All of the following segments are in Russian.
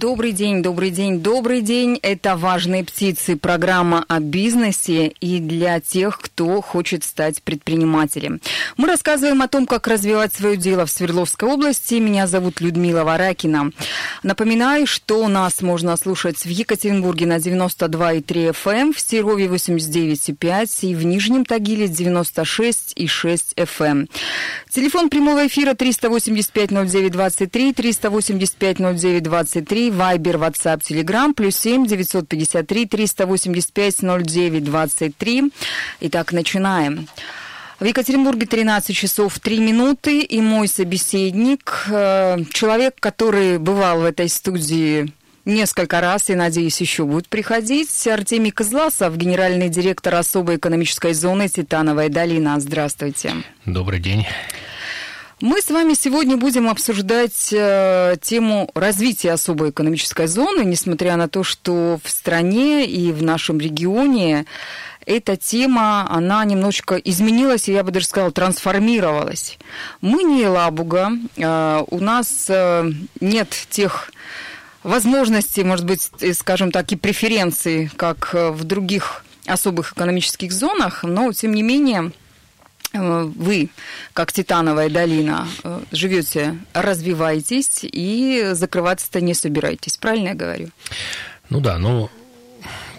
Добрый день, добрый день, добрый день. Это «Важные птицы» – программа о бизнесе и для тех, кто хочет стать предпринимателем. Мы рассказываем о том, как развивать свое дело в Свердловской области. Меня зовут Людмила Варакина. Напоминаю, что нас можно слушать в Екатеринбурге на 92,3 FM, эм, в Серове 89,5 и в Нижнем Тагиле 96,6 FM. Эм. Телефон прямого эфира 385 09 23, 385 09 23 Вайбер, WhatsApp, Telegram, плюс 7 953 385 09 23. Итак, начинаем. В Екатеринбурге 13 часов 3 минуты, и мой собеседник, э, человек, который бывал в этой студии несколько раз и, надеюсь, еще будет приходить. Артемий Козласов, генеральный директор особой экономической зоны «Титановая долина». Здравствуйте. Добрый день. Мы с вами сегодня будем обсуждать э, тему развития особой экономической зоны, несмотря на то, что в стране и в нашем регионе эта тема, она немножечко изменилась, и я бы даже сказала, трансформировалась. Мы не Лабуга, э, у нас э, нет тех возможностей, может быть, скажем так, и преференций, как в других особых экономических зонах, но, тем не менее, Э, вы, как Титановая долина, э, живете, развиваетесь и закрываться-то не собираетесь. Правильно я говорю? Ну да, ну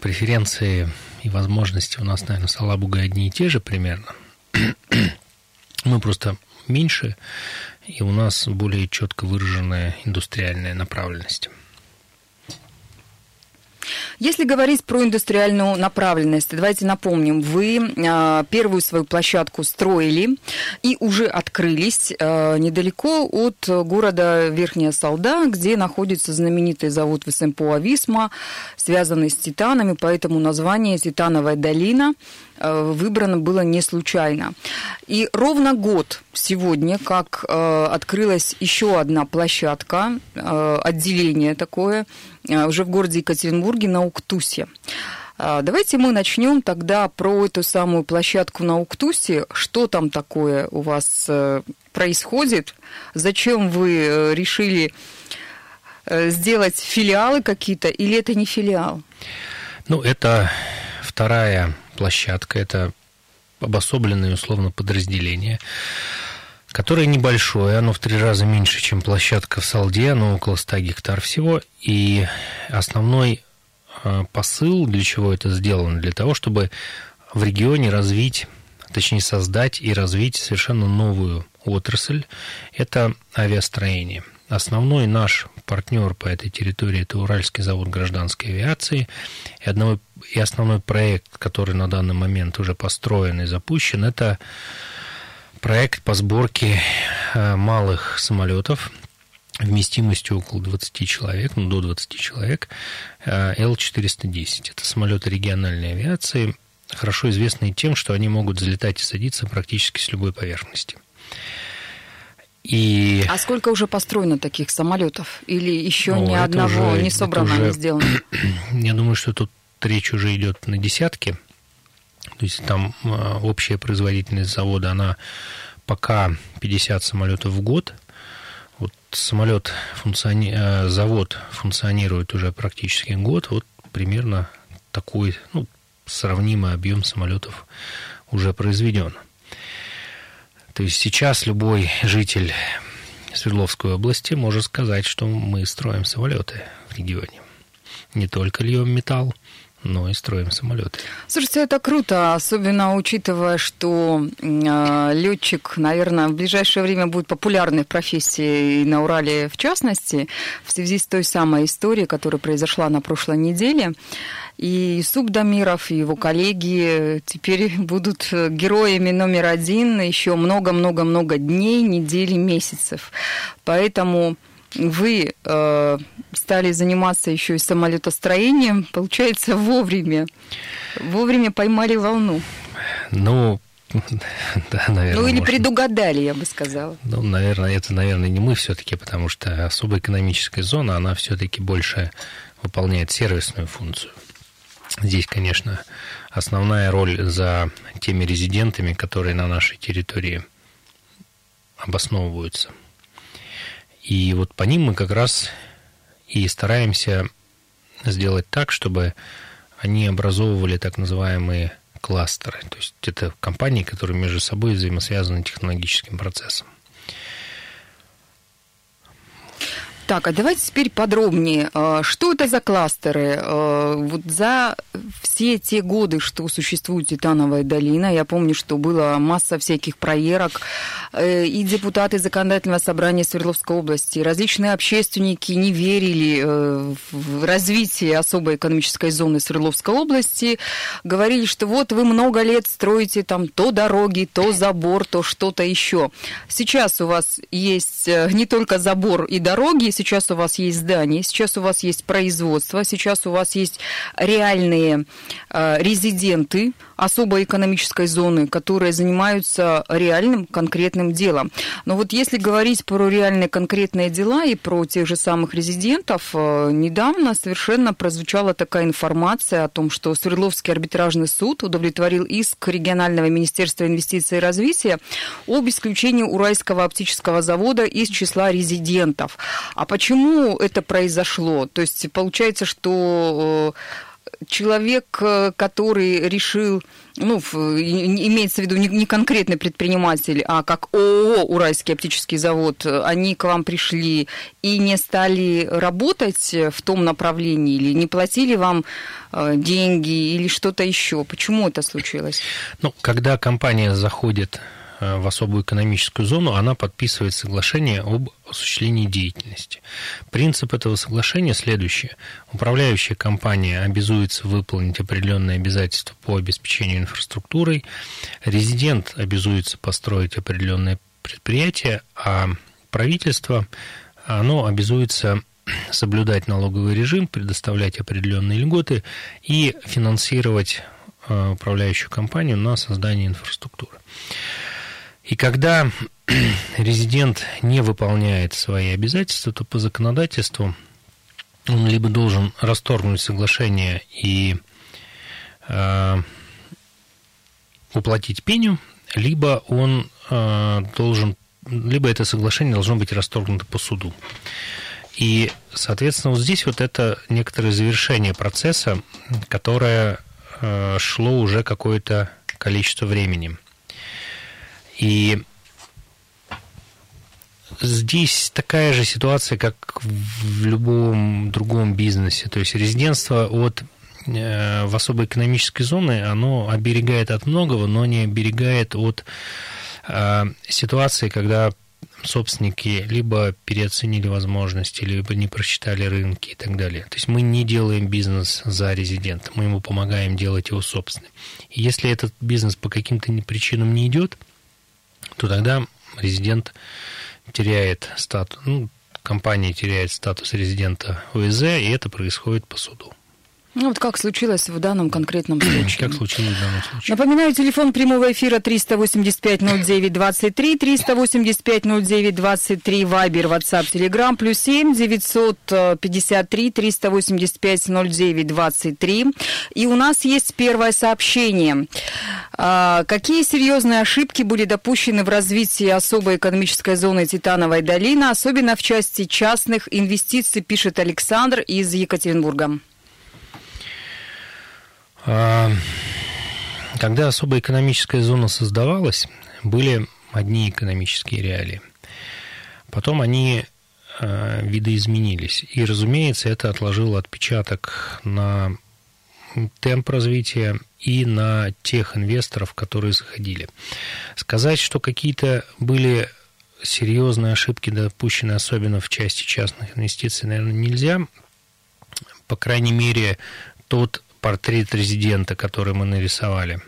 преференции и возможности у нас, наверное, с Алабугой одни и те же примерно. Мы просто меньше, и у нас более четко выраженная индустриальная направленность. Если говорить про индустриальную направленность, давайте напомним, вы а, первую свою площадку строили и уже открылись а, недалеко от города Верхняя Салда, где находится знаменитый завод ВСМПО «Ависма», связанный с титанами, поэтому название «Титановая долина» выбрано было не случайно. И ровно год сегодня, как э, открылась еще одна площадка, э, отделение такое, э, уже в городе Екатеринбурге на Уктусе. Э, давайте мы начнем тогда про эту самую площадку на Уктусе. Что там такое у вас э, происходит? Зачем вы э, решили э, сделать филиалы какие-то, или это не филиал? Ну, это вторая площадка, это обособленное условно подразделение которое небольшое, оно в три раза меньше, чем площадка в Салде, оно около 100 гектар всего, и основной а, посыл, для чего это сделано, для того, чтобы в регионе развить, точнее создать и развить совершенно новую отрасль, это авиастроение. Основной наш партнер по этой территории – это Уральский завод гражданской авиации. И, одного, и основной проект, который на данный момент уже построен и запущен, это проект по сборке э, малых самолетов вместимостью около 20 человек, ну, до 20 человек, Л-410. Это самолеты региональной авиации, хорошо известные тем, что они могут залетать и садиться практически с любой поверхности. И... А сколько уже построено таких самолетов? Или еще ну, ни одного уже, не собрано, уже... не сделано? Я думаю, что тут речь уже идет на десятки. То есть там а, общая производительность завода, она пока 50 самолетов в год. Вот самолет функциони... Э, завод функционирует уже практически год. Вот примерно такой ну, сравнимый объем самолетов уже произведен. То есть сейчас любой житель Свердловской области может сказать, что мы строим самолеты в регионе. Не только льем металл, но и строим самолеты. Слушайте, это круто, особенно учитывая, что э, летчик, наверное, в ближайшее время будет популярной профессией на Урале в частности, в связи с той самой историей, которая произошла на прошлой неделе. И Субдамиров, и его коллеги теперь будут героями номер один еще много-много-много дней, недель, месяцев. Поэтому вы э, стали заниматься еще и самолетостроением, получается, вовремя. Вовремя поймали волну. Ну, да, наверное. Ну, или можно. предугадали, я бы сказала. Ну, наверное, это, наверное, не мы все-таки, потому что особая экономическая зона, она все-таки больше выполняет сервисную функцию. Здесь, конечно, основная роль за теми резидентами, которые на нашей территории обосновываются. И вот по ним мы как раз и стараемся сделать так, чтобы они образовывали так называемые кластеры. То есть это компании, которые между собой взаимосвязаны технологическим процессом. Так, а давайте теперь подробнее. А, что это за кластеры? А, вот за все те годы, что существует Титановая долина, я помню, что была масса всяких проверок, э, и депутаты законодательного собрания Свердловской области, различные общественники не верили э, в развитие особой экономической зоны Свердловской области, говорили, что вот вы много лет строите там то дороги, то забор, то что-то еще. Сейчас у вас есть э, не только забор и дороги, сейчас у вас есть здание, сейчас у вас есть производство, сейчас у вас есть реальные э, резиденты особой экономической зоны, которые занимаются реальным конкретным делом. Но вот если говорить про реальные конкретные дела и про тех же самых резидентов, э, недавно совершенно прозвучала такая информация о том, что Свердловский арбитражный суд удовлетворил иск регионального министерства инвестиций и развития об исключении Уральского оптического завода из числа резидентов. А почему это произошло? То есть получается, что э, человек, э, который решил, ну, имеется в виду не конкретный предприниматель, а как ООО «Уральский оптический завод», они к вам пришли и не стали работать в том направлении или не платили вам э, деньги или что-то еще? Почему это случилось? Ну, когда компания заходит Э, в особую экономическую зону, она подписывает соглашение об осуществлении деятельности. Принцип этого соглашения следующий. Управляющая компания обязуется выполнить определенные обязательства по обеспечению инфраструктурой, резидент обязуется построить определенное предприятие, а правительство оно обязуется соблюдать налоговый режим, предоставлять определенные льготы и финансировать э, управляющую компанию на создание инфраструктуры. И когда резидент не выполняет свои обязательства, то по законодательству он либо должен расторгнуть соглашение и э, уплатить пеню, либо он э, должен, либо это соглашение должно быть расторгнуто по суду. И, соответственно, вот здесь вот это некоторое завершение процесса, которое э, шло уже какое-то количество времени. И здесь такая же ситуация, как в любом другом бизнесе. То есть резидентство от э, в особой экономической зоне, оно оберегает от многого, но не оберегает от э, ситуации, когда собственники либо переоценили возможности, либо не просчитали рынки и так далее. То есть мы не делаем бизнес за резидента, мы ему помогаем делать его собственным. И если этот бизнес по каким-то причинам не идет, то тогда резидент теряет статус, ну, компания теряет статус резидента ОСЗ, и это происходит по суду. Ну, вот как случилось в данном конкретном случае. Как случилось в данном случае. Напоминаю, телефон прямого эфира 385-09-23, 385-09-23, Вайбер, WhatsApp, Telegram, плюс 7 953 385 23. И у нас есть первое сообщение. А, какие серьезные ошибки были допущены в развитии особой экономической зоны Титановой долины, особенно в части частных инвестиций, пишет Александр из Екатеринбурга. А, когда особая экономическая зона создавалась, были одни экономические реалии. Потом они а, видоизменились. И, разумеется, это отложило отпечаток на темп развития и на тех инвесторов, которые заходили. Сказать, что какие-то были серьезные ошибки допущены, особенно в части частных инвестиций, наверное, нельзя. По крайней мере, тот портрет резидента, который мы нарисовали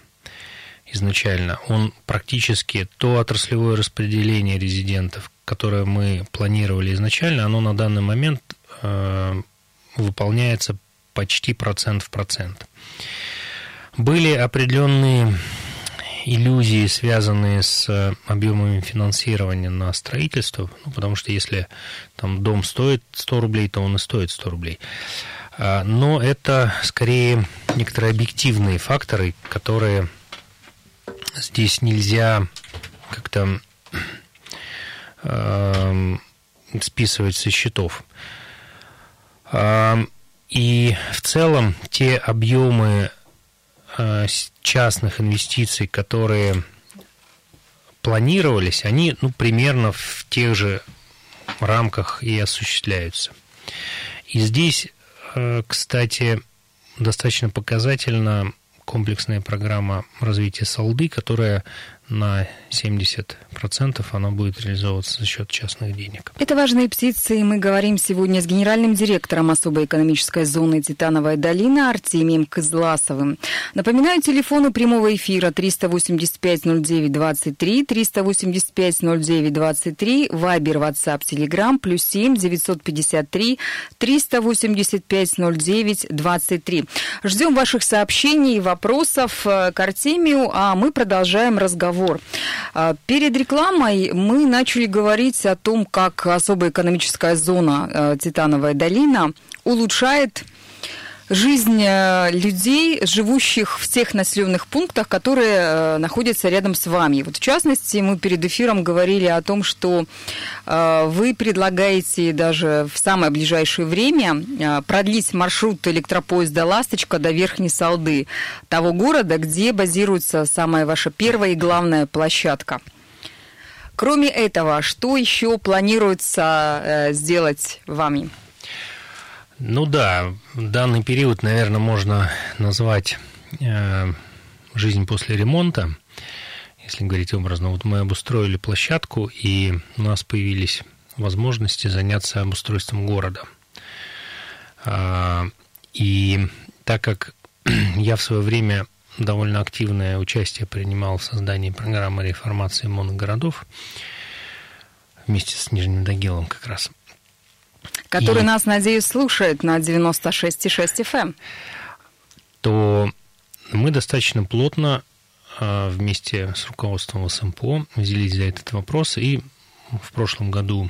изначально, он практически то отраслевое распределение резидентов, которое мы планировали изначально, оно на данный момент э, выполняется почти процент в процент. Были определенные иллюзии, связанные с объемами финансирования на строительство, ну, потому что если там дом стоит 100 рублей, то он и стоит 100 рублей. А, но это скорее некоторые объективные факторы, которые здесь нельзя как-то э, списывать со счетов. И в целом те объемы э, частных инвестиций, которые планировались, они ну, примерно в тех же рамках и осуществляются. И здесь, кстати, достаточно показательна комплексная программа развития Салды, которая на 70% она будет реализовываться за счет частных денег. Это важные птицы, мы говорим сегодня с генеральным директором особой экономической зоны «Титановая долина» Артемием Кызласовым. Напоминаю, телефоны прямого эфира 385-09-23, 385-09-23, Вайбер, Ватсап, Телеграм, плюс 7 953 385 09 Ждем ваших сообщений и вопросов э, к Артемию, а мы продолжаем разговор разговор. А, перед рекламой мы начали говорить о том, как особая экономическая зона э, Титановая долина улучшает жизнь э, людей, живущих в тех населенных пунктах, которые э, находятся рядом с вами. Вот в частности, мы перед эфиром говорили о том, что э, вы предлагаете даже в самое ближайшее время продлить маршрут электропоезда «Ласточка» до Верхней Салды, того города, где базируется самая ваша первая и главная площадка. Кроме этого, что еще планируется сделать вами? Ну да, данный период, наверное, можно назвать э, жизнь после ремонта, если говорить образно. Вот мы обустроили площадку, и у нас появились возможности заняться обустройством города. А, и так как я в свое время довольно активное участие принимал в создании программы реформации моногородов вместе с Нижним Тагилом как раз – который и... нас, надеюсь, слушает на 96,6 FM. Эм. То мы достаточно плотно а, вместе с руководством СМПО взялись за этот вопрос и в прошлом году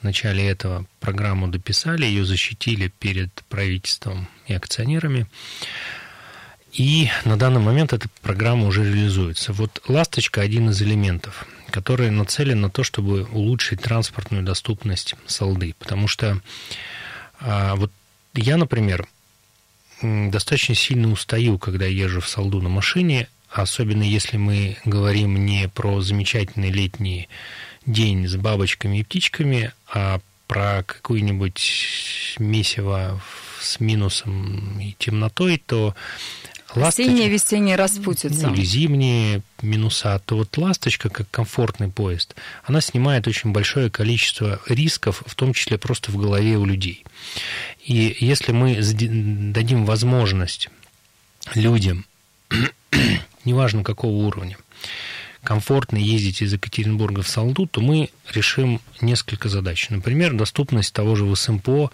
в начале этого программу дописали, ее защитили перед правительством и акционерами. И на данный момент эта программа уже реализуется. Вот «Ласточка» – один из элементов который нацелен на то, чтобы улучшить транспортную доступность Салды. Потому что а, вот я, например, достаточно сильно устаю, когда езжу в Салду на машине, особенно если мы говорим не про замечательный летний день с бабочками и птичками, а про какую-нибудь месиво с минусом и темнотой, то Ласточка, Осенняя, весенняя распутица. Ну, или зимние минуса. То вот ласточка, как комфортный поезд, она снимает очень большое количество рисков, в том числе просто в голове у людей. И если мы дадим возможность людям, неважно какого уровня, комфортно ездить из Екатеринбурга в Салду, то мы решим несколько задач. Например, доступность того же ВСМПО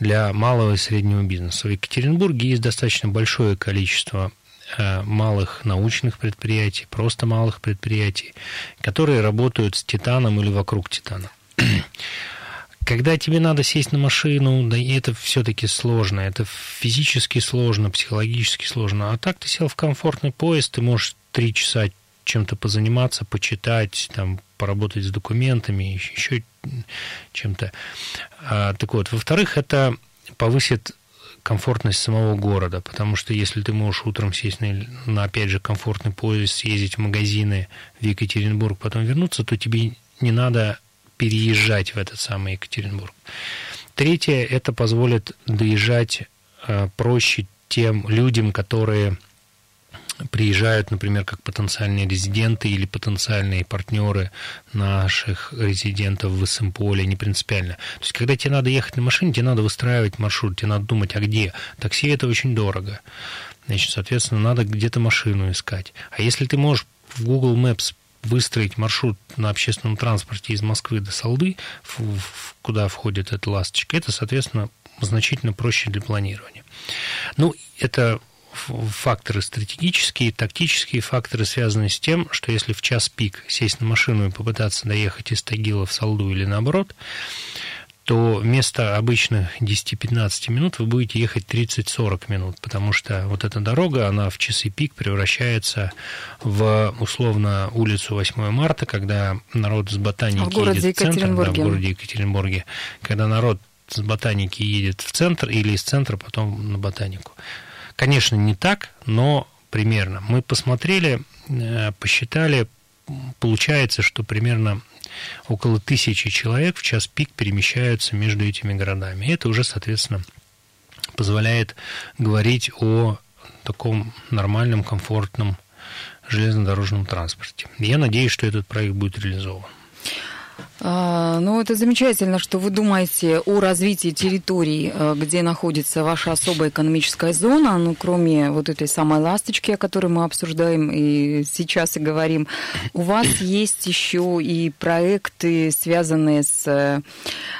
для малого и среднего бизнеса. В Екатеринбурге есть достаточно большое количество э, малых научных предприятий, просто малых предприятий, которые работают с титаном или вокруг титана. Когда тебе надо сесть на машину, да и это все-таки сложно, это физически сложно, психологически сложно. А так ты сел в комфортный поезд, ты можешь три часа чем-то позаниматься, почитать, там, поработать с документами, еще чем-то. А, так вот, во-вторых, это повысит комфортность самого города, потому что если ты можешь утром сесть на, на опять же, комфортный поезд, съездить в магазины в Екатеринбург, потом вернуться, то тебе не надо переезжать в этот самый Екатеринбург. Третье, это позволит доезжать а, проще тем людям, которые приезжают, например, как потенциальные резиденты или потенциальные партнеры наших резидентов в СМПОЛе, не принципиально. То есть, когда тебе надо ехать на машине, тебе надо выстраивать маршрут, тебе надо думать, а где? Такси – это очень дорого. Значит, соответственно, надо где-то машину искать. А если ты можешь в Google Maps выстроить маршрут на общественном транспорте из Москвы до Салды, куда входит эта ласточка, это, соответственно, значительно проще для планирования. Ну, это факторы стратегические, тактические факторы связаны с тем, что если в час пик сесть на машину и попытаться доехать из Тагила в Салду или наоборот, то вместо обычных 10-15 минут вы будете ехать 30-40 минут, потому что вот эта дорога, она в часы пик превращается в, условно, улицу 8 марта, когда народ с ботаники едет в центр, да, в городе Екатеринбурге, когда народ с ботаники едет в центр или из центра потом на ботанику. Конечно, не так, но примерно. Мы посмотрели, э, посчитали, получается, что примерно около тысячи человек в час пик перемещаются между этими городами. Это уже, соответственно, позволяет говорить о таком нормальном, комфортном железнодорожном транспорте. Я надеюсь, что этот проект будет реализован. А, ну, это замечательно, что вы думаете о развитии территорий, э, где находится ваша особая экономическая зона. Ну, кроме вот этой самой ласточки, о которой мы обсуждаем и сейчас и говорим, у вас есть еще и проекты, связанные с э,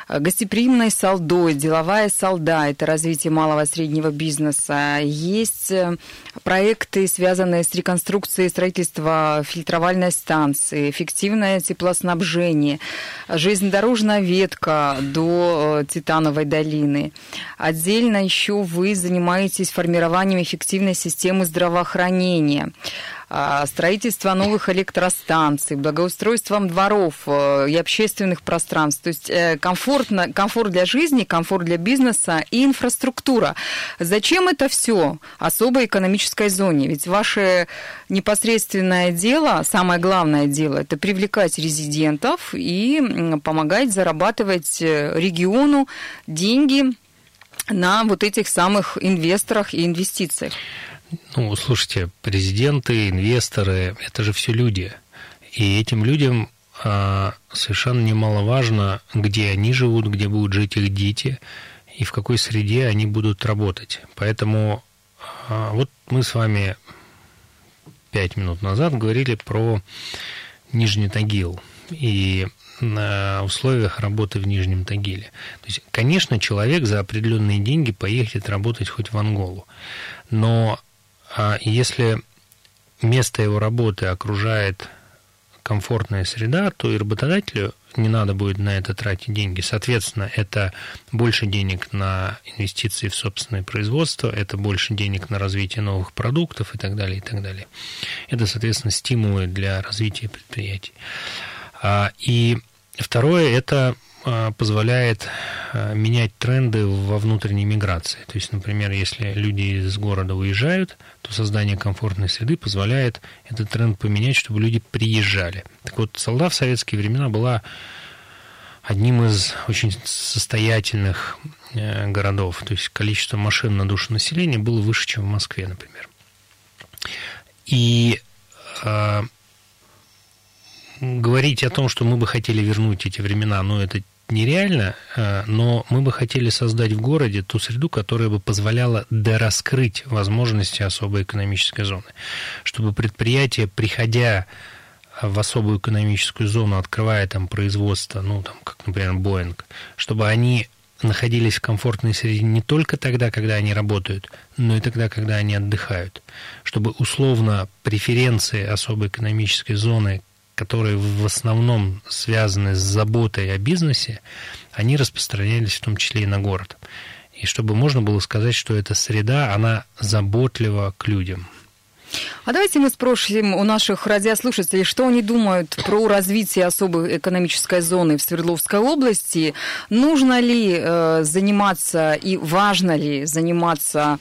гостеприимной солдой, деловая солда, это развитие малого и среднего бизнеса. Есть э, проекты, связанные с реконструкцией строительства фильтровальной станции, эффективное теплоснабжение – железнодорожная ветка до э, Титановой долины. Отдельно еще вы занимаетесь формированием эффективной системы здравоохранения. А, строительство новых электростанций, благоустройством дворов э, и общественных пространств. То есть э, комфортно, комфорт для жизни, комфорт для бизнеса и инфраструктура. Зачем это все особой экономической зоне? Ведь ваше непосредственное дело, самое главное дело, это привлекать резидентов и помогать зарабатывать э, региону деньги на вот этих самых инвесторах и инвестициях. Ну, слушайте, президенты, инвесторы – это же все люди. И этим людям а, совершенно немаловажно, где они живут, где будут жить их дети и в какой среде они будут работать. Поэтому а, вот мы с вами пять минут назад говорили про Нижний Тагил и на условиях работы в Нижнем Тагиле. То есть, конечно, человек за определенные деньги поедет работать хоть в Анголу, но а если место его работы окружает комфортная среда, то и работодателю не надо будет на это тратить деньги. Соответственно, это больше денег на инвестиции в собственное производство, это больше денег на развитие новых продуктов и так далее, и так далее. Это, соответственно, стимулы для развития предприятий. А, и второе – это позволяет а, менять тренды во внутренней миграции. То есть, например, если люди из города уезжают, то создание комфортной среды позволяет этот тренд поменять, чтобы люди приезжали. Так вот, Солда в советские времена была одним из очень состоятельных э, городов. То есть количество машин на душу населения было выше, чем в Москве, например. И э, говорить о том, что мы бы хотели вернуть эти времена, ну, это нереально, э, но мы бы хотели создать в городе ту среду, которая бы позволяла дораскрыть возможности особой экономической зоны, чтобы предприятия, приходя в особую экономическую зону, открывая там производство, ну, там, как, например, Боинг, чтобы они находились в комфортной среде не только тогда, когда они работают, но и тогда, когда они отдыхают. Чтобы условно преференции особой экономической зоны, которые в основном связаны с заботой о бизнесе, они распространялись в том числе и на город. И чтобы можно было сказать, что эта среда, она заботлива к людям. А давайте мы спросим у наших радиослушателей, что они думают про развитие особой экономической зоны в Свердловской области. Нужно ли э, заниматься и важно ли заниматься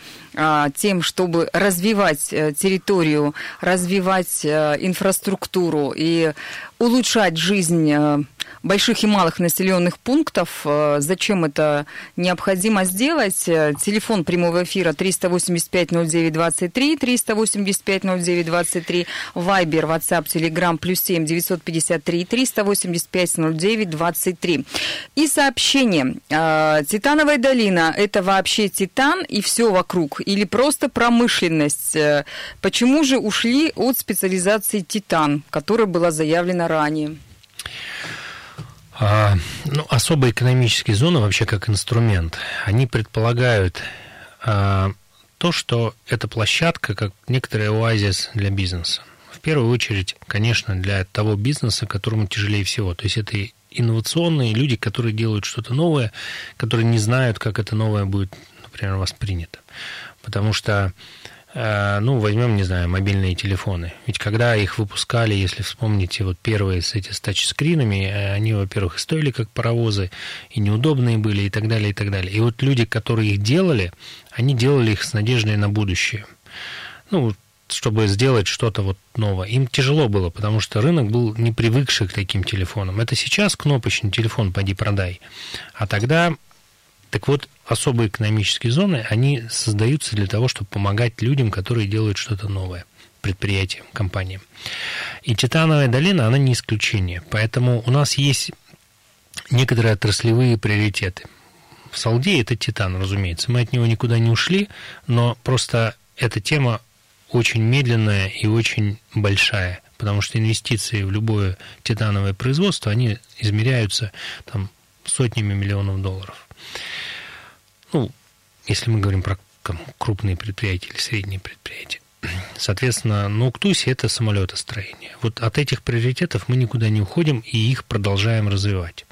тем, чтобы развивать э, территорию, развивать э, инфраструктуру и улучшать жизнь э, больших и малых населенных пунктов. Зачем это необходимо сделать? Телефон прямого эфира 385-09-23, 385-09-23, Вайбер, WhatsApp, Telegram, плюс 7 953 385-09-23. И сообщение. Титановая долина – это вообще титан и все вокруг? Или просто промышленность? Почему же ушли от специализации титан, которая была заявлена ранее? А, ну, особые экономические зоны вообще как инструмент, они предполагают а, то, что эта площадка как некоторый оазис для бизнеса. В первую очередь, конечно, для того бизнеса, которому тяжелее всего. То есть это инновационные люди, которые делают что-то новое, которые не знают, как это новое будет, например, воспринято. Потому что Э, ну, возьмем, не знаю, мобильные телефоны. Ведь когда их выпускали, если вспомните, вот первые с эти с тачскринами, э, они, во-первых, стоили как паровозы, и неудобные были, и так далее, и так далее. И вот люди, которые их делали, они делали их с надеждой на будущее. Ну, чтобы сделать что-то вот новое. Им тяжело было, потому что рынок был не привыкший к таким телефонам. Это сейчас кнопочный телефон «поди продай». А тогда так вот, особые экономические зоны, они создаются для того, чтобы помогать людям, которые делают что-то новое, предприятиям, компаниям. И Титановая долина, она не исключение. Поэтому у нас есть некоторые отраслевые приоритеты. В Салде это Титан, разумеется. Мы от него никуда не ушли, но просто эта тема очень медленная и очень большая, потому что инвестиции в любое титановое производство, они измеряются там, сотнями миллионов долларов ну, если мы говорим про крупные предприятия или средние предприятия. Соответственно, на Уктусе это самолетостроение. Вот от этих приоритетов мы никуда не уходим и их продолжаем развивать.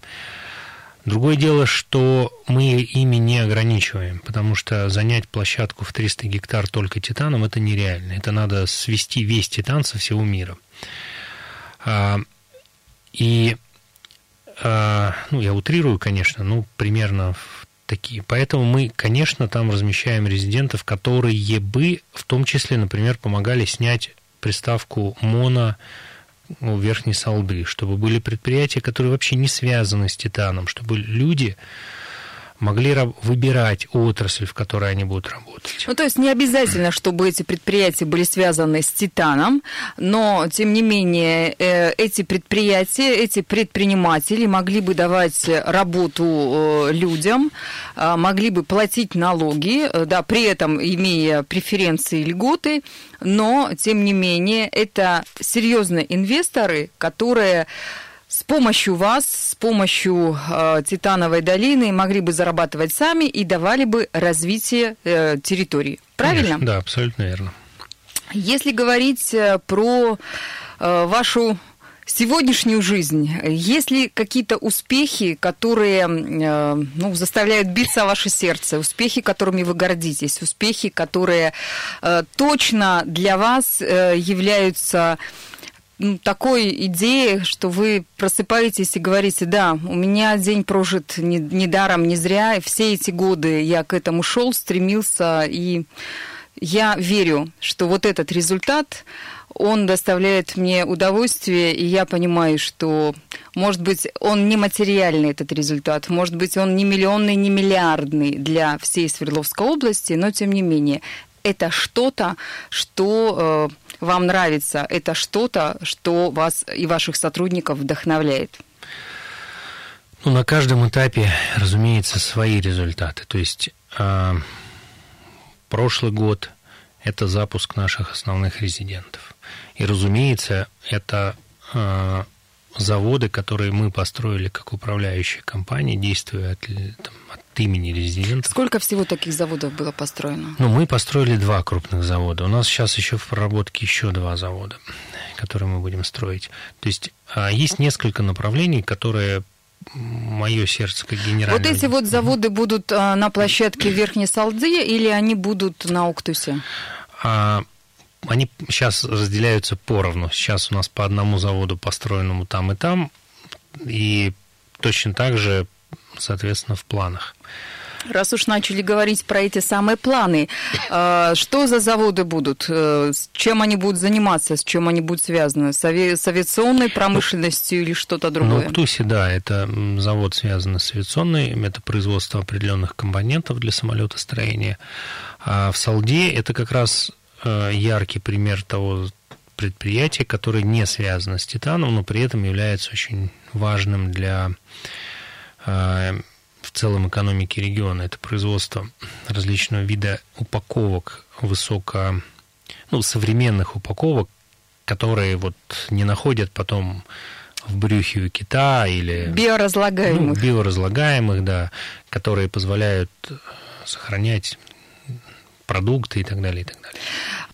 Другое дело, что мы ими не ограничиваем, потому что занять площадку в 300 гектар только титаном – это нереально. Это надо свести весь титан со всего мира. А, и, а, ну, я утрирую, конечно, ну, примерно такие. Поэтому мы, конечно, там размещаем резидентов, которые бы, в том числе, например, помогали снять приставку «моно» у верхней салды, чтобы были предприятия, которые вообще не связаны с титаном, чтобы люди могли выбирать отрасль, в которой они будут работать. Ну, то есть не обязательно, чтобы эти предприятия были связаны с титаном, но, тем не менее, э, эти предприятия, эти предприниматели могли бы давать работу э, людям, э, могли бы платить налоги, да, при этом имея преференции и льготы, но, тем не менее, это серьезные инвесторы, которые с помощью вас, с помощью э, Титановой долины могли бы зарабатывать сами и давали бы развитие э, территории. Правильно? Конечно, да, абсолютно верно. Если говорить э, про э, вашу сегодняшнюю жизнь, есть ли какие-то успехи, которые э, ну, заставляют биться ваше сердце, успехи, которыми вы гордитесь, успехи, которые э, точно для вас э, являются ну, такой идеи, что вы просыпаетесь и говорите, да, у меня день прожит не, не даром, не зря, и все эти годы я к этому шел, стремился, и я верю, что вот этот результат, он доставляет мне удовольствие, и я понимаю, что, может быть, он не материальный, этот результат, может быть, он не миллионный, не миллиардный для всей Свердловской области, но, тем не менее, это что-то, что э, вам нравится, это что-то, что вас и ваших сотрудников вдохновляет? Ну, на каждом этапе, разумеется, свои результаты. То есть э, прошлый год – это запуск наших основных резидентов. И, разумеется, это э, заводы, которые мы построили как управляющая компания, действуя от, там, от имени резидента. Сколько всего таких заводов было построено? Ну, мы построили два крупных завода. У нас сейчас еще в проработке еще два завода, которые мы будем строить. То есть а, есть несколько направлений, которые мое сердце как генеральное. Вот эти вот заводы будут а, на площадке Верхней Салды или они будут на Уктусе? А, они сейчас разделяются поровну. Сейчас у нас по одному заводу, построенному там и там, и точно так же, соответственно, в планах. Раз уж начали говорить про эти самые планы, а, что за заводы будут? Э, чем они будут заниматься? С чем они будут связаны? С, авиационной промышленностью или что-то другое? Ну, в Тусе, да, это завод связан с авиационной, это производство определенных компонентов для самолетостроения. А в Салде это как раз Э, яркий пример того предприятия, которое не связано с титаном, но при этом является очень важным для в целом экономики региона. Это производство различного вида упаковок высоко, ну, современных упаковок, которые вот не находят потом в брюхе у кита или... Биоразлагаемых. Ну, биоразлагаемых, да, которые позволяют сохранять продукты и так далее, и так далее.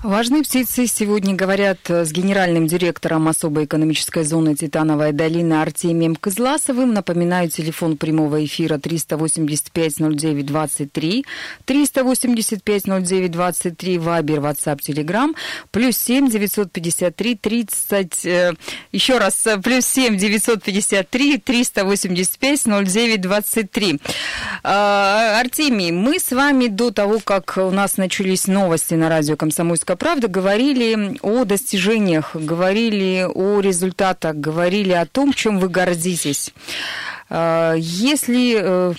Важные птицы сегодня говорят с генеральным директором особой экономической зоны «Титановая долина» Артемием Кызласовым. Напоминаю, телефон прямого эфира 385-09-23, 385-09-23, Вайбер, Ватсап, Телеграм, плюс 7 953 30, э, еще раз, э, плюс 7 953 385 09 23. Артемий, мы с вами до того, как у нас начались новости на радио «Комсомольская «Комсомольская правда» говорили о достижениях, говорили о результатах, говорили о том, чем вы гордитесь. А, если э,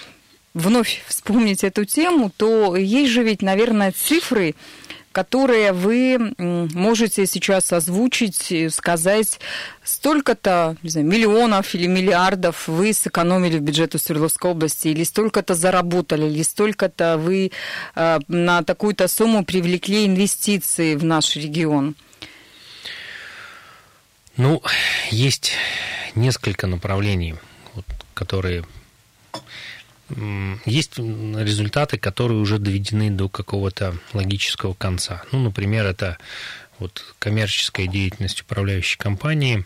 вновь вспомнить эту тему, то есть же ведь, наверное, цифры, которые вы можете сейчас озвучить, сказать, столько-то миллионов или миллиардов вы сэкономили в бюджету Свердловской области, или столько-то заработали, или столько-то вы э, на такую-то сумму привлекли инвестиции в наш регион? Ну, есть несколько направлений, вот, которые есть результаты, которые уже доведены до какого-то логического конца. Ну, например, это вот коммерческая деятельность управляющей компании,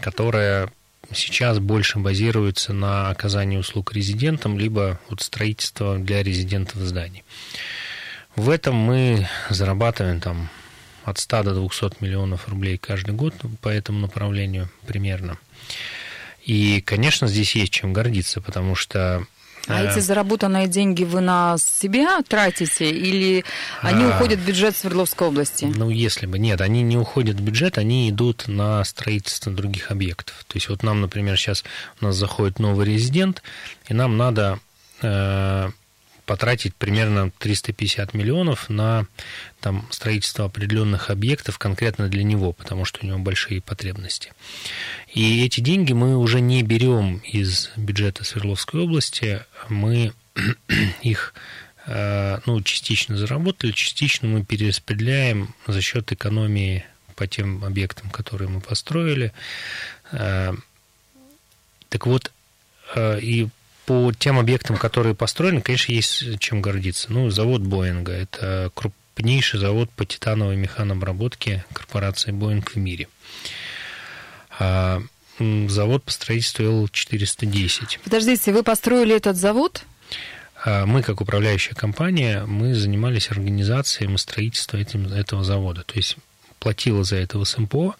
которая сейчас больше базируется на оказании услуг резидентам, либо вот строительство для резидентов зданий. В этом мы зарабатываем там от 100 до 200 миллионов рублей каждый год по этому направлению примерно. И, конечно, здесь есть чем гордиться, потому что а эти заработанные деньги вы на себя тратите или они а, уходят в бюджет Свердловской области? Ну, если бы. Нет, они не уходят в бюджет, они идут на строительство других объектов. То есть вот нам, например, сейчас у нас заходит новый резидент, и нам надо э, потратить примерно 350 миллионов на там, строительство определенных объектов конкретно для него, потому что у него большие потребности. И эти деньги мы уже не берем из бюджета Свердловской области, мы их э, ну, частично заработали, частично мы перераспределяем за счет экономии по тем объектам, которые мы построили. Э, так вот, э, и по тем объектам, которые построены, конечно, есть чем гордиться. Ну, завод Боинга – это крупнейший завод по титановой механобработке корпорации Боинг в мире. А завод по строительству Л-410. Подождите, вы построили этот завод? А мы, как управляющая компания, мы занимались организацией и строительством этим, этого завода. То есть платила за это СМПО,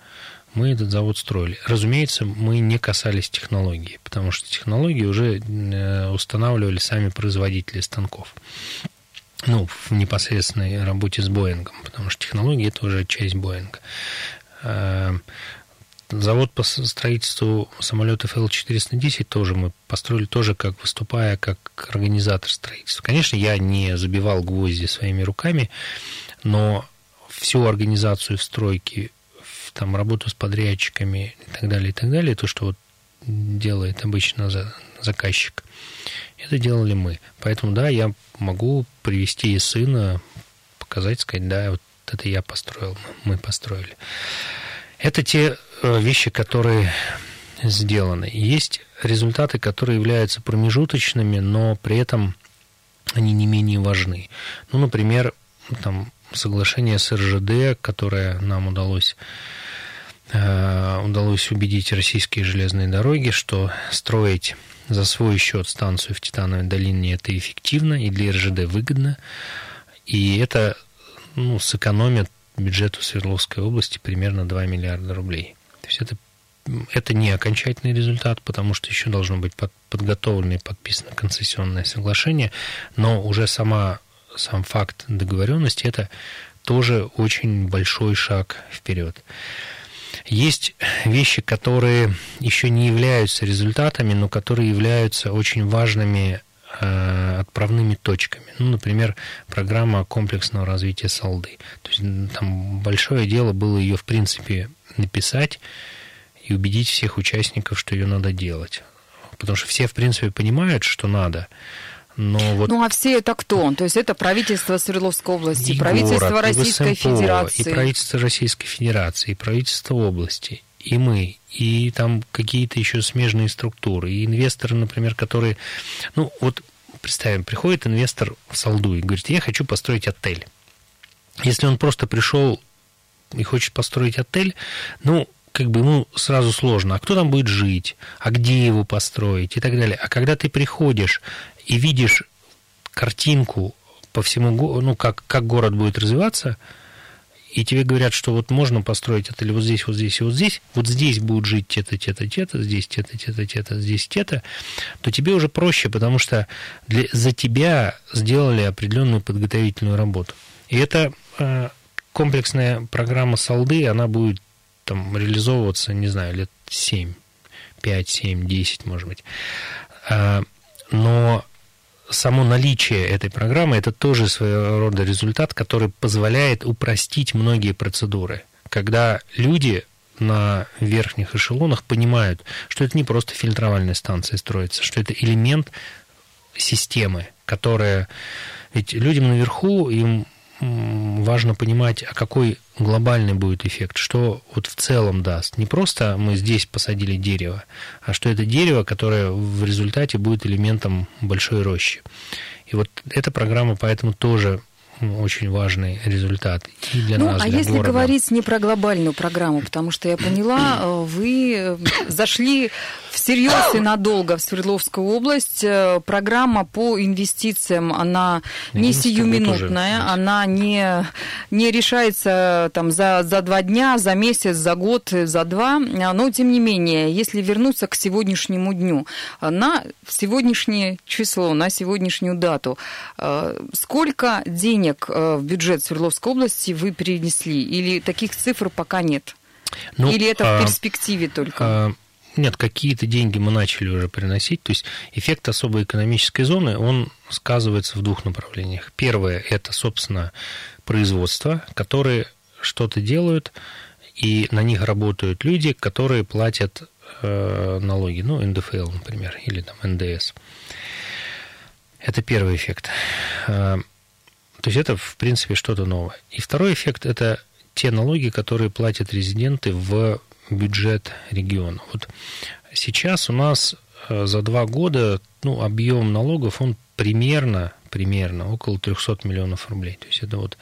мы этот завод строили. Разумеется, мы не касались технологии, потому что технологии уже э, устанавливали сами производители станков. Ну, в непосредственной работе с Боингом, потому что технологии – это уже часть Боинга. Э, завод по строительству самолетов Л-410 тоже мы построили, тоже как выступая как организатор строительства. Конечно, я не забивал гвозди своими руками, но всю организацию в стройке там работу с подрядчиками и так далее, и так далее, то, что вот делает обычно заказчик, это делали мы. Поэтому, да, я могу привести и сына, показать, сказать, да, вот это я построил, мы построили. Это те э, вещи, которые сделаны. Есть результаты, которые являются промежуточными, но при этом они не менее важны. Ну, например, там соглашение с РЖД, которое нам удалось удалось убедить российские железные дороги, что строить за свой счет станцию в Титановой долине это эффективно и для РЖД выгодно. И это ну, сэкономит бюджету Свердловской области примерно 2 миллиарда рублей. То есть это, это не окончательный результат, потому что еще должно быть под, подготовлено и подписано концессионное соглашение, но уже сама, сам факт договоренности – это тоже очень большой шаг вперед. Есть вещи, которые еще не являются результатами, но которые являются очень важными э, отправными точками. Ну, например, программа комплексного развития Салды. То есть там большое дело было ее, в принципе, написать и убедить всех участников, что ее надо делать. Потому что все, в принципе, понимают, что надо, но вот... Ну а все это кто? То есть это правительство Свердловской области, и правительство город, Российской и СМПО, Федерации. И правительство Российской Федерации, и правительство области, и мы, и там какие-то еще смежные структуры, и инвесторы, например, которые... Ну вот представим, приходит инвестор в Салду и говорит, я хочу построить отель. Если он просто пришел и хочет построить отель, ну, как бы ему сразу сложно. А кто там будет жить? А где его построить? И так далее. А когда ты приходишь и видишь картинку по всему, ну, как, как город будет развиваться, и тебе говорят, что вот можно построить отель вот здесь, вот здесь и вот здесь, вот здесь будут жить те-то, те-то, те-то, здесь те-то, те-то, те-то, здесь те-то, то тебе уже проще, потому что для, за тебя сделали определенную подготовительную работу. И эта э, комплексная программа Салды, она будет там реализовываться, не знаю, лет 7, 5, 7, 10, может быть. Э, но само наличие этой программы – это тоже своего рода результат, который позволяет упростить многие процедуры. Когда люди на верхних эшелонах понимают, что это не просто фильтровальная станция строится, что это элемент системы, которая... Ведь людям наверху, им важно понимать, а какой глобальный будет эффект, что вот в целом даст. Не просто мы здесь посадили дерево, а что это дерево, которое в результате будет элементом большой рощи. И вот эта программа поэтому тоже очень важный результат и для ну, нас, а для если города. говорить не про глобальную программу, потому что я поняла, э, вы э, зашли всерьез и надолго в Свердловскую область. Э, программа по инвестициям, она не сиюминутная, она не, не решается там, за, за два дня, за месяц, за год, за два. Но, тем не менее, если вернуться к сегодняшнему дню, на сегодняшнее число, на сегодняшнюю дату, сколько денег в бюджет Свердловской области вы перенесли? Или таких цифр пока нет? Ну, Или это а, в перспективе только? А, нет, какие-то деньги мы начали уже приносить. То есть эффект особой экономической зоны, он сказывается в двух направлениях. Первое – это, собственно, производство, которые что-то делают, и на них работают люди, которые платят э, налоги, ну, НДФЛ, например, или там НДС. Это первый эффект. Э, то есть это, в принципе, что-то новое. И второй эффект – это те налоги, которые платят резиденты в бюджет региона. Вот сейчас у нас э, за два года ну, объем налогов, он примерно, примерно около 300 миллионов рублей. То есть это вот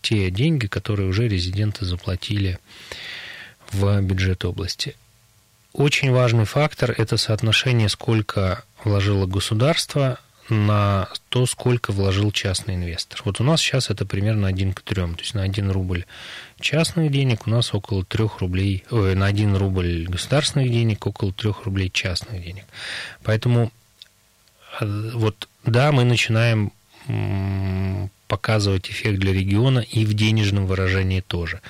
те деньги, которые уже резиденты заплатили в бюджет области. Очень важный фактор – это соотношение, сколько вложило государство на то, сколько вложил частный инвестор. Вот у нас сейчас это примерно 1 к 3, то есть на 1 рубль частных денег у нас около 3 рублей, ой, на 1 рубль государственных денег около 3 рублей частных денег. Поэтому э, вот да, мы начинаем показывать эффект для региона и в денежном выражении тоже.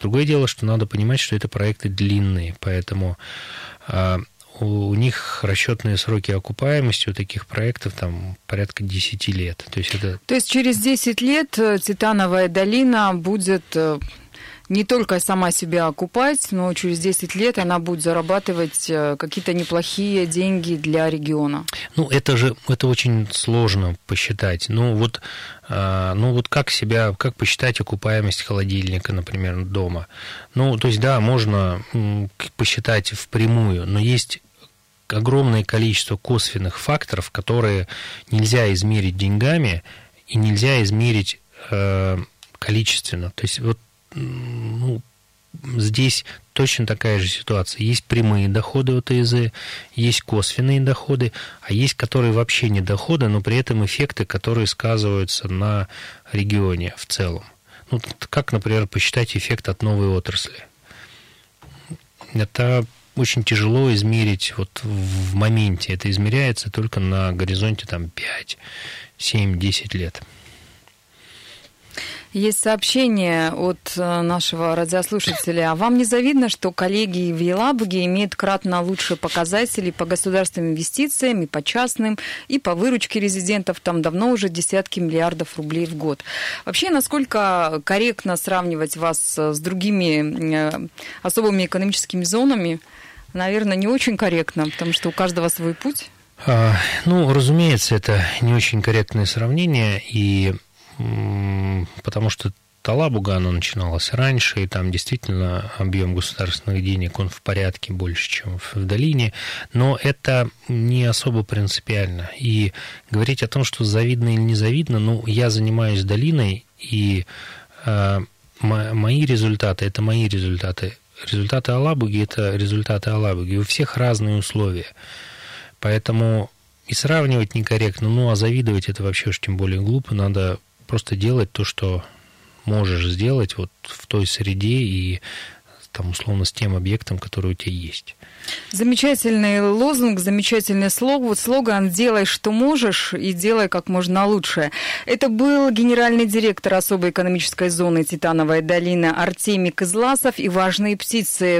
Другое дело, что надо понимать, что это проекты длинные, поэтому а, у них расчетные сроки окупаемости у таких проектов там порядка 10 лет. То есть, это... То есть через 10 лет э, Титановая долина будет э, не только сама себя окупать, но через 10 лет она будет зарабатывать э, какие-то неплохие деньги для региона. Ну, это же это очень сложно посчитать. Ну, вот, ну, вот как себя, как посчитать окупаемость холодильника, например, дома? Ну, то есть, да, можно посчитать впрямую, но есть огромное количество косвенных факторов, которые нельзя измерить деньгами и нельзя измерить э, количественно. То есть вот ну, здесь точно такая же ситуация. Есть прямые доходы от ОТЗ, есть косвенные доходы, а есть, которые вообще не доходы, но при этом эффекты, которые сказываются на регионе в целом. Ну, как, например, посчитать эффект от новой отрасли? Это очень тяжело измерить вот в моменте. Это измеряется только на горизонте там 5, 7, 10 лет. Есть сообщение от э, нашего радиослушателя. А вам не завидно, что коллеги в Елабуге имеют кратно лучшие показатели по государственным инвестициям и по частным, и по выручке резидентов? Там давно уже десятки миллиардов рублей в год. Вообще, насколько корректно сравнивать вас с другими э, особыми экономическими зонами? наверное, не очень корректно, потому что у каждого свой путь. А, ну, разумеется, это не очень корректное сравнение, и потому что Талабуга, оно начиналось раньше, и там действительно объем государственных денег, он в порядке больше, чем в долине, но это не особо принципиально. И говорить о том, что завидно или не завидно, ну, я занимаюсь долиной, и э, мои результаты – это мои результаты. Результаты Алабуги – это результаты Алабуги. У всех разные условия. Поэтому и сравнивать некорректно, ну а завидовать это вообще уж тем более глупо. Надо просто делать то, что можешь сделать вот в той среде и там, условно, с тем объектом, который у тебя есть. Замечательный лозунг, замечательный слог, вот слоган «Делай, что можешь, и делай как можно лучше». Это был генеральный директор особой экономической зоны «Титановая долина» Артемий Кызласов и «Важные птицы».